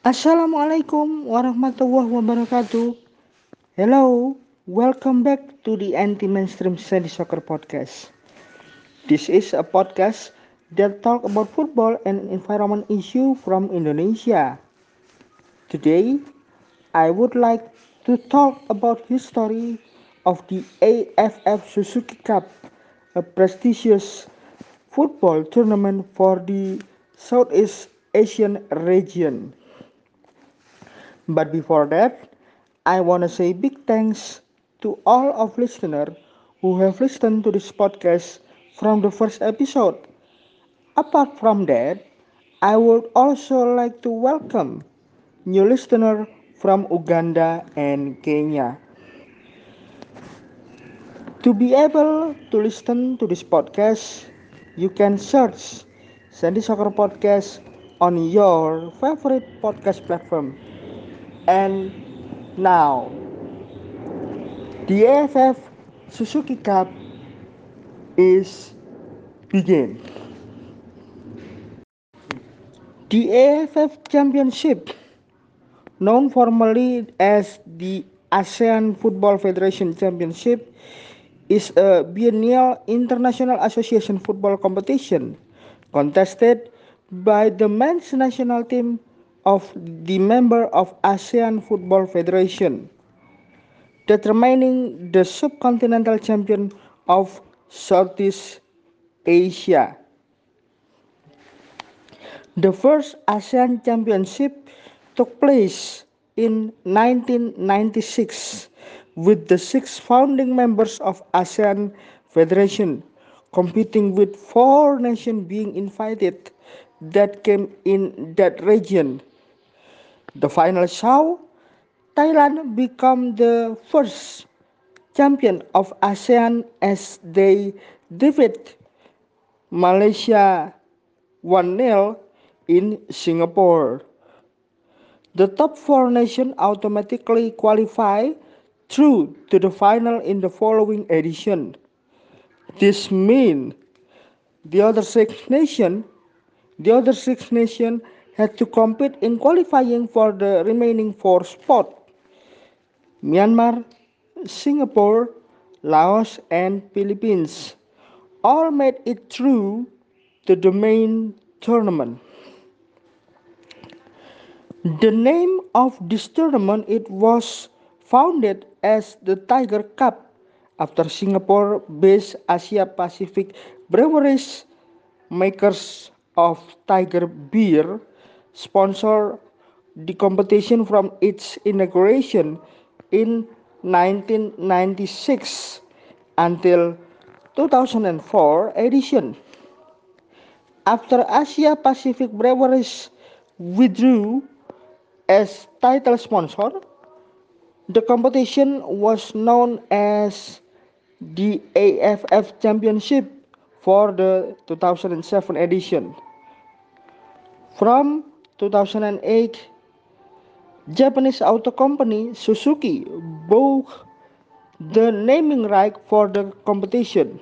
Assalamualaikum warahmatullahi wabarakatuh. Hello, welcome back to the Anti-Mainstream Sandy Soccer Podcast. This is a podcast that talk about football and environment issue from Indonesia. Today, I would like to talk about history of the AFF Suzuki Cup, a prestigious football tournament for the Southeast Asian region. But before that, I want to say big thanks to all of listeners who have listened to this podcast from the first episode. Apart from that, I would also like to welcome new listener from Uganda and Kenya. To be able to listen to this podcast, you can search Sandy Soccer Podcast on your favorite podcast platform. And now, the AFF Suzuki Cup is begin. The AFF Championship, known formally as the ASEAN Football Federation Championship, is a biennial international association football competition contested by the men's national team of the member of ASEAN Football Federation, determining the subcontinental champion of Southeast Asia. The first ASEAN Championship took place in 1996 with the six founding members of ASEAN Federation competing with four nations being invited that came in that region. The final show, Thailand become the first champion of ASEAN as they defeat Malaysia 1-0 in Singapore. The top four nations automatically qualify through to the final in the following edition. This means the other six nations the other six nations had to compete in qualifying for the remaining four spots. Myanmar, Singapore, Laos, and Philippines all made it through to the main tournament. The name of this tournament it was founded as the Tiger Cup after Singapore-based Asia Pacific Breweries makers of Tiger Beer sponsor the competition from its inauguration in 1996 until 2004 edition. After Asia Pacific Breweries withdrew as title sponsor, the competition was known as the AFF Championship for the 2007 edition. From 2008, Japanese auto company Suzuki bought the naming right for the competition,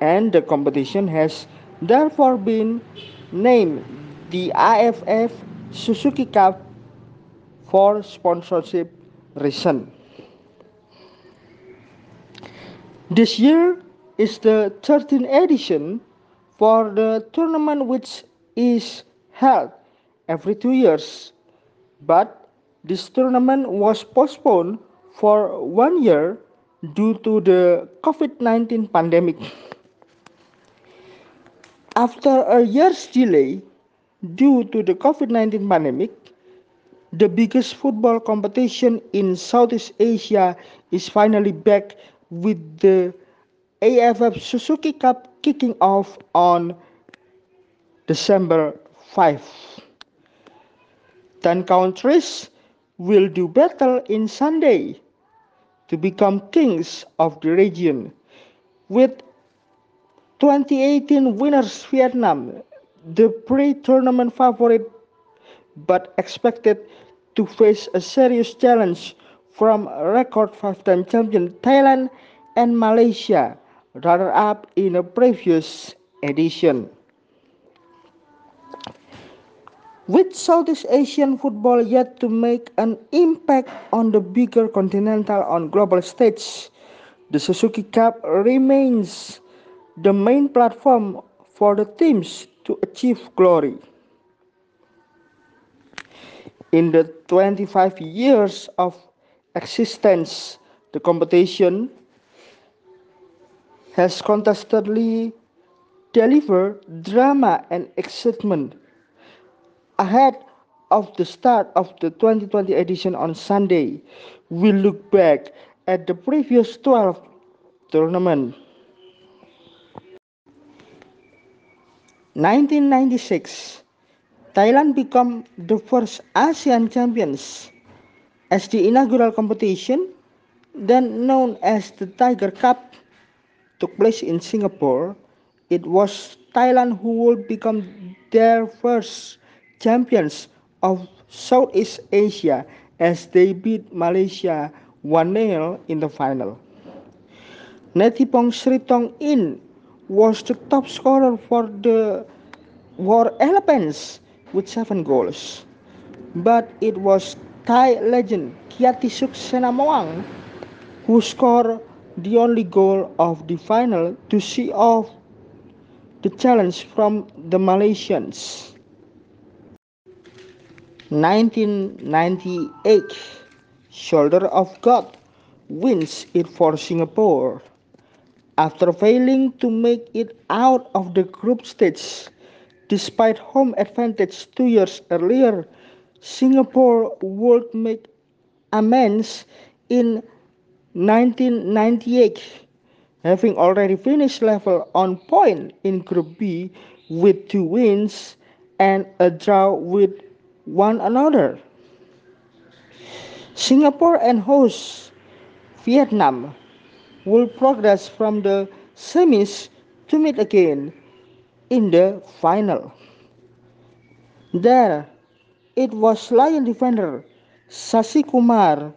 and the competition has therefore been named the AFF Suzuki Cup for sponsorship reason. This year is the 13th edition for the tournament which is held every two years. But this tournament was postponed for one year due to the COVID 19 pandemic. After a year's delay due to the COVID 19 pandemic, the biggest football competition in Southeast Asia is finally back with the AFF Suzuki Cup kicking off on December 5. 10 countries will do battle in Sunday to become kings of the region with 2018 winners Vietnam the pre-tournament favorite but expected to face a serious challenge from record five-time champion Thailand and Malaysia runner-up in a previous edition. With Southeast Asian football yet to make an impact on the bigger continental on global stage, the Suzuki Cup remains the main platform for the teams to achieve glory. In the 25 years of existence, the competition has constantly delivered drama and excitement. Ahead of the start of the 2020 edition on Sunday, we look back at the previous 12 tournament. 1996 Thailand became the first Asian champions as the inaugural competition, then known as the Tiger Cup, took place in Singapore. It was Thailand who would become their first champions of Southeast Asia as they beat Malaysia 1-0 in the final. Netipong Sritong In was the top scorer for the War Elephants with seven goals. But it was Thai legend Kiatisuk Senamuang who scored the only goal of the final to see off the challenge from the Malaysians. 1998 Shoulder of God wins it for Singapore. After failing to make it out of the group stage Despite home advantage two years earlier, Singapore would make amends in 1998, having already finished level on point in Group B with two wins and a draw with one another. Singapore and host Vietnam will progress from the semis to meet again in the final. There, it was Lion defender Sasi Kumar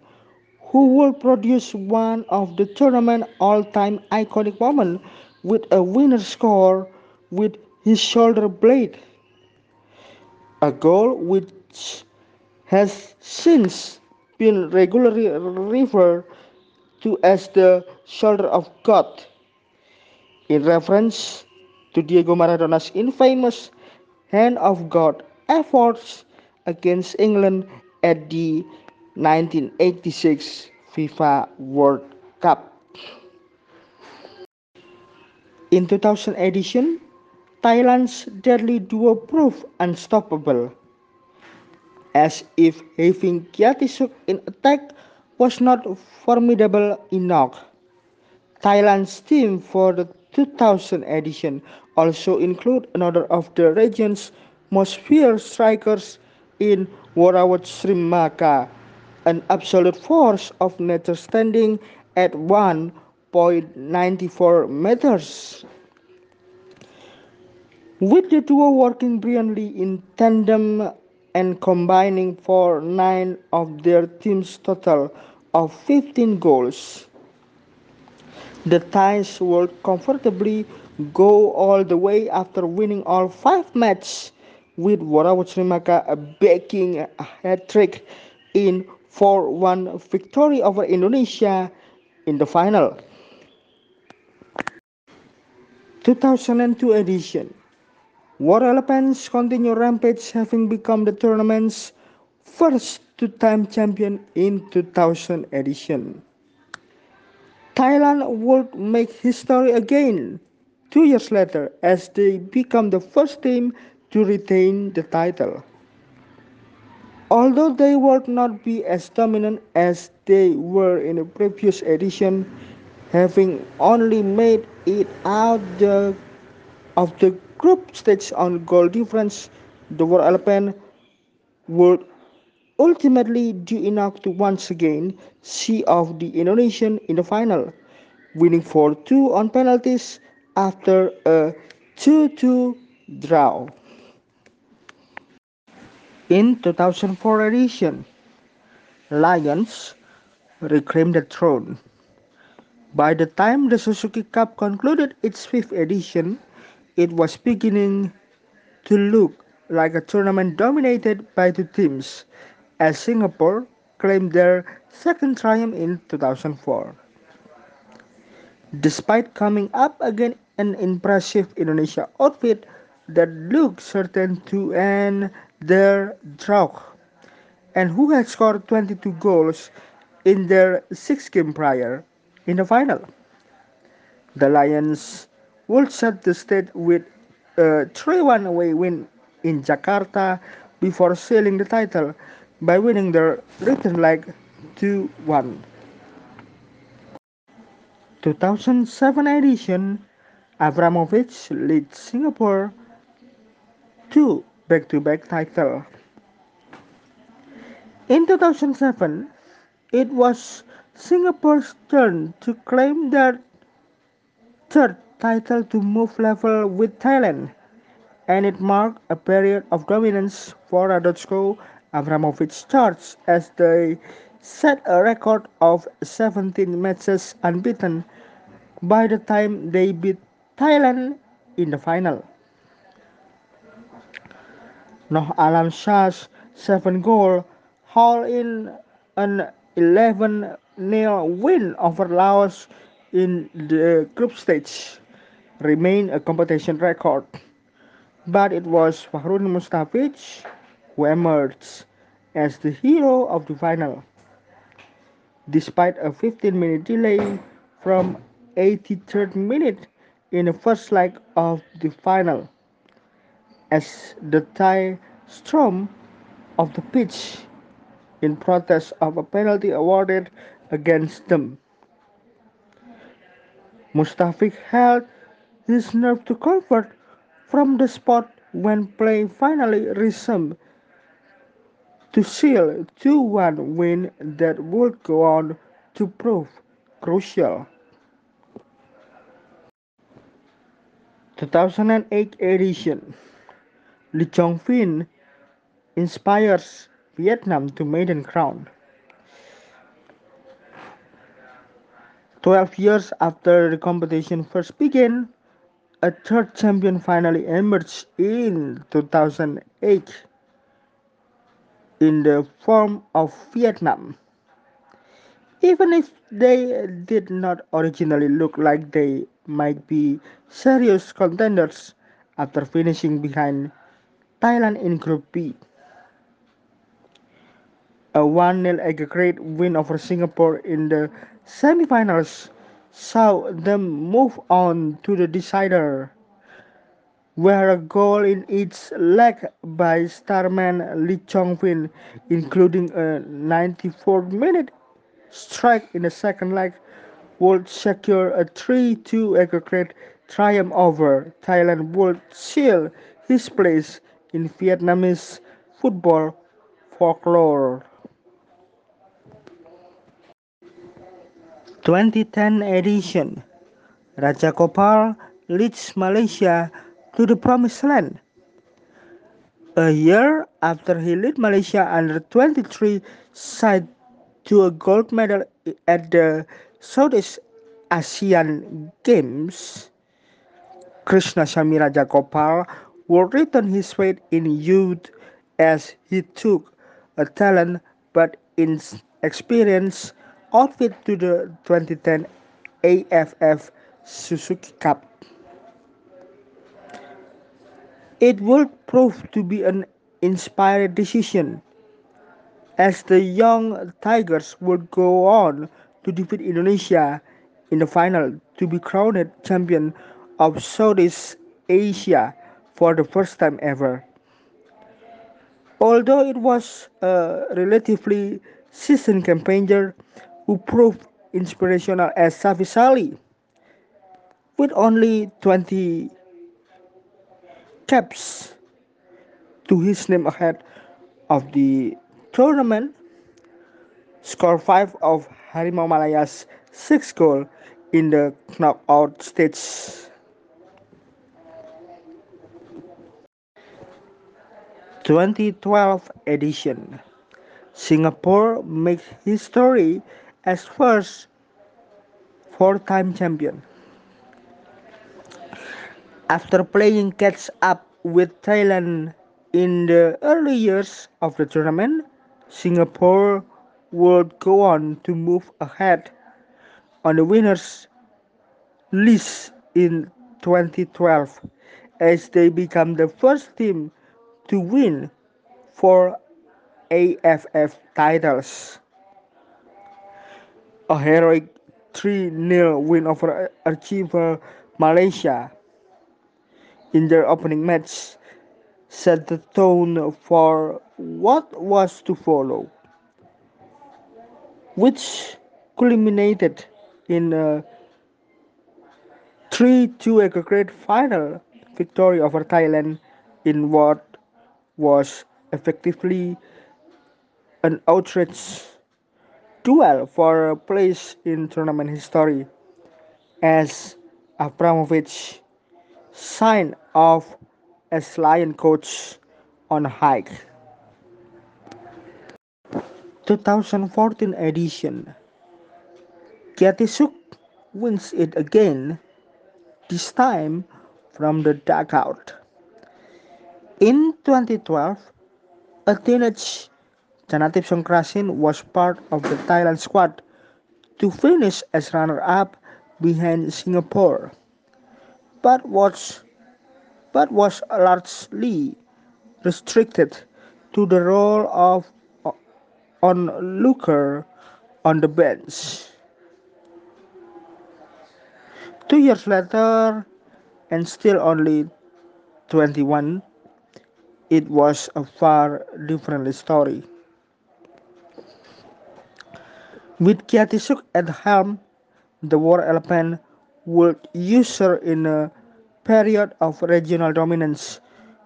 who will produce one of the tournament all-time iconic moment with a winner score with his shoulder blade. A goal which has since been regularly referred to as the shoulder of God in reference to Diego Maradona's infamous hand of God efforts against England at the 1986 FIFA World Cup. In 2000 edition, Thailand's deadly duo proved unstoppable, as if having Kiatisuk in attack was not formidable enough. Thailand's team for the 2000 edition also include another of the region's most feared strikers in Worawat Srimaka, an absolute force of nature standing at 1.94 meters. With the duo working brilliantly in tandem and combining for 9 of their team's total of 15 goals, the Thais will comfortably go all the way after winning all five matches with Worawat Srimaka backing a hat trick in 4-1 victory over Indonesia in the final. 2002 edition War Elephants continue rampage having become the tournament's first two-time champion in 2000 edition. Thailand would make history again two years later as they become the first team to retain the title. Although they would not be as dominant as they were in the previous edition, having only made it out the, of the group stage on goal difference, the Elephant would ultimately do enough to once again see off the Indonesian in the final, winning 4-2 on penalties after a 2-2 draw. In 2004 edition, Lions reclaimed the throne. By the time the Suzuki Cup concluded its fifth edition, it was beginning to look like a tournament dominated by two teams, as Singapore claimed their second triumph in 2004. Despite coming up against an impressive Indonesia outfit that looked certain to end their drought, and who had scored 22 goals in their six game prior in the final. The Lions would set the stage with a 3 1 away win in Jakarta before sealing the title by winning their return leg 2 1. 2007 edition, Abramovich led Singapore to back-to-back title. In 2007, it was Singapore's turn to claim their third title to move level with Thailand, and it marked a period of dominance for Radojko Abramovich charge as they set a record of 17 matches unbeaten by the time they beat Thailand in the final. Noh Alam Shah's 7 goal haul in an 11 0 win over Laos in the group stage remained a competition record. But it was Fakhrudin Mustafic who emerged as the hero of the final. Despite a 15 minute delay from 83rd minute in the first leg of the final, as the Thai storm of the pitch in protest of a penalty awarded against them. Mustafic held his nerve to convert from the spot when play finally resumed to seal 2-1 win that would go on to prove crucial. 2008 edition Le Cong Vinh inspires Vietnam to maiden crown. 12 years after the competition first began, a third champion finally emerged in 2008 in the form of Vietnam. Even if they did not originally look like they might be serious contenders after finishing behind Thailand in Group B. A 1 0 aggregate win over Singapore in the semifinals saw them move on to the decider where a goal in each leg by starman Le Cong Vinh, including a 94-minute strike in the second leg, would secure a 3-2 aggregate triumph over Thailand would seal his place in Vietnamese football folklore. 2010 edition Raja Gopal leads Malaysia to the promised land. A year after he led Malaysia under 23 side to a gold medal at the Southeast Asian Games, Krishna Raja Gopal would return his weight in youth as he took a talent but inexperienced outfit to the 2010 AFF Suzuki Cup. It would prove to be an inspired decision, as the young Tigers would go on to defeat Indonesia in the final to be crowned champion of Southeast Asia for the first time ever. Although it was a relatively seasoned campaigner who proved inspirational as Safee Sali, with only 20 caps to his name ahead of the tournament. Score 5 of Harimau Malaya's 6 goal in the knockout stage. Twenty twelve edition. Singapore makes history as first four-time champion. After playing catch up with Thailand In the early years of the tournament, Singapore would go on to move ahead on the winners list in 2012 as they become the first team to win four AFF titles. A heroic 3 0 win over Archival Malaysia. In their opening match set the tone for what was to follow, which culminated in a 3 2 aggregate final victory over Thailand in what was effectively an outrage duel for a place in tournament history as Abramovich signed off as Lion coach on hike. 2014 edition Kiatisuk wins it again, this time from the dugout. In 2012, a teenage Chanatip Songkrasin was part of the Thailand squad to finish as runner-up behind Singapore, but was but was largely restricted to the role of uh, onlooker on the bench. Two years later, and still only 21, it was a far different story. With Kiatisuk at helm, the War Elephant would usher in a period of regional dominance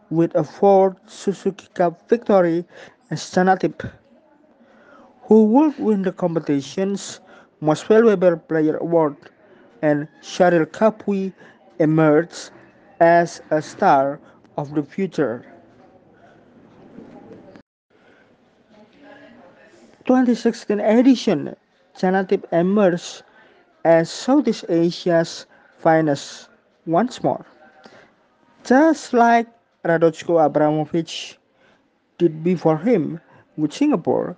with a fourth Suzuki Cup victory as Chanatip, who would win the competition's Most Valuable Player award, and Charyl Chappuis emerged as a star of the future. 2016 edition, Chanatip emerged as Southeast Asia's finest once more. Just like Radojko Abramovich did before him with Singapore,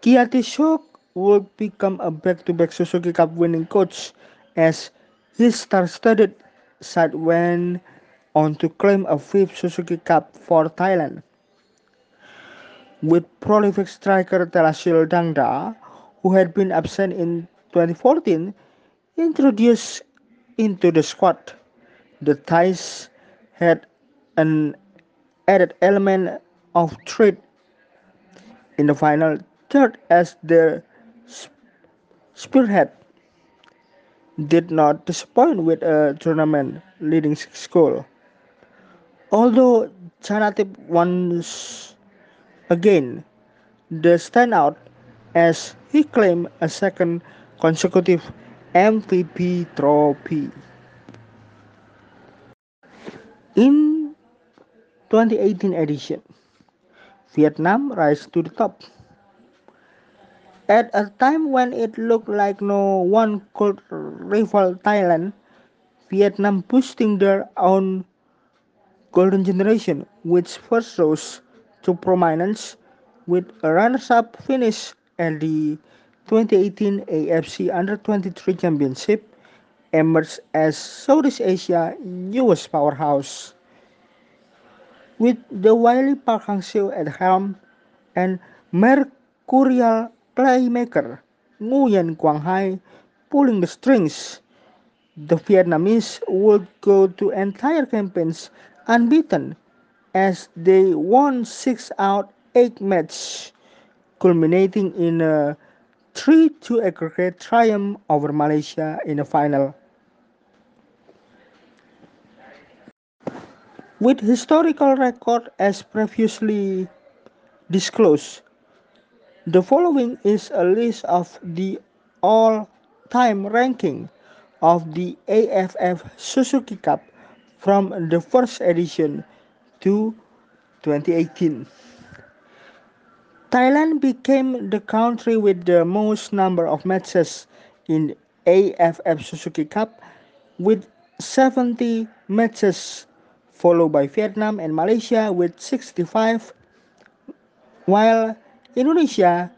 Kiatisuk would become a back-to-back Suzuki Cup winning coach as his star-studded side went on to claim a fifth Suzuki Cup for Thailand. With prolific striker Teerasil Dangda, who had been absent in 2014, introduced into the squad, the Thais had an added element of threat in the final third as their spearhead did not disappoint with a tournament leading six goal. Although Chanatip once again the standout as he claimed a second consecutive MVP trophy. In 2018 edition, Vietnam rise to the top. At a time when it looked like no one could rival Thailand, Vietnam boosting their own golden generation, which first rose to prominence with a runners-up finish at the 2018 AFC Under-23 Championship, emerged as Southeast Asia's newest powerhouse. With the wily Park Hang-seo at helm and mercurial playmaker Nguyen Quang Hai pulling the strings, the Vietnamese would go to entire campaigns unbeaten as they won six out eight matches, culminating in a 3 2 aggregate triumph over Malaysia in the final. With historical record as previously disclosed, the following is a list of the all-time ranking of the AFF Suzuki Cup from the first edition to 2018. Thailand became the country with the most number of matches in AFF Suzuki Cup with 70 matches followed by Vietnam and Malaysia with 65, while Indonesia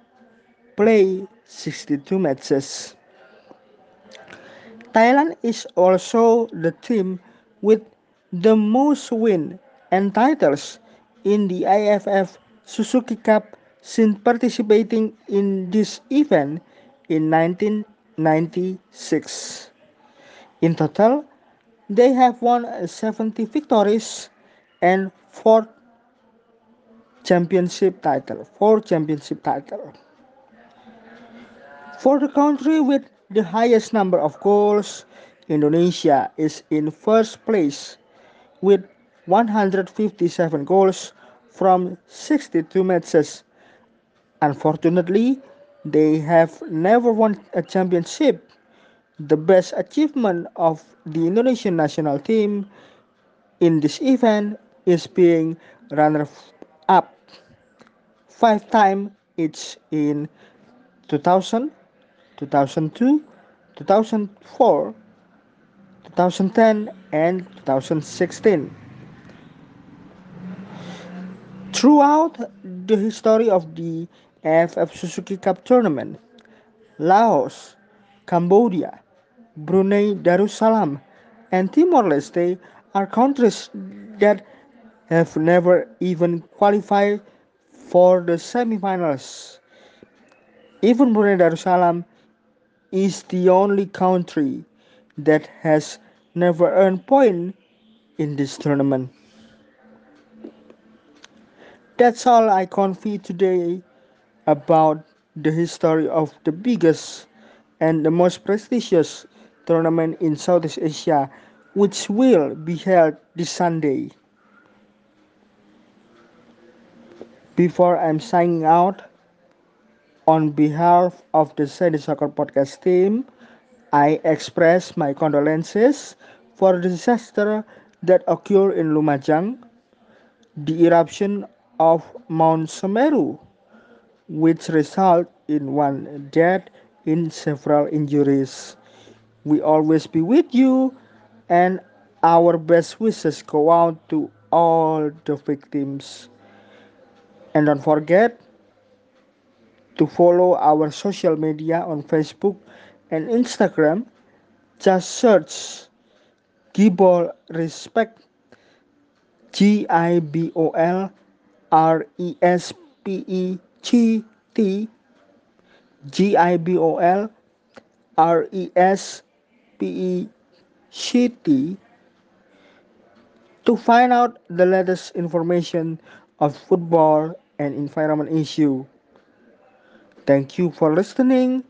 play 62 matches. Thailand is also the team with the most win and titles in the AFF Suzuki Cup since participating in this event in 1996. In total, they have won 70 victories and 4 championship title, 4 championship title. For the country with the highest number of goals, Indonesia is in first place with 157 goals from 62 matches. Unfortunately, they have never won a championship. The best achievement of the Indonesian national team in this event is being runner up five times each in 2000, 2002, 2004, 2010, and 2016. Throughout the history of the AFF Suzuki Cup tournament, Laos, Cambodia, Brunei Darussalam, and Timor Leste are countries that have never even qualified for the semifinals. Even Brunei Darussalam is the only country that has never earned point in this tournament. That's all I convey today about the history of the biggest and the most prestigious tournament in Southeast Asia, which will be held this Sunday. Before I'm signing out, on behalf of the Sandy Soccer Podcast team, I express my condolences for the disaster that occurred in Lumajang, the eruption of Mount Semeru, which result in one death in several injuries. We always be with you, and our best wishes go out to all the victims. And don't forget to follow our social media on Facebook and Instagram. Just search Gibol Respect G I B O L R E S P E C T G I B O L R E S P E C T to find out the latest information of football and environment issue. Thank you for listening.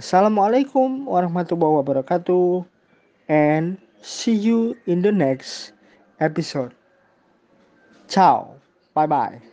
Assalamualaikum warahmatullahi wabarakatuh and see you in the next episode. Ciao. Bye bye.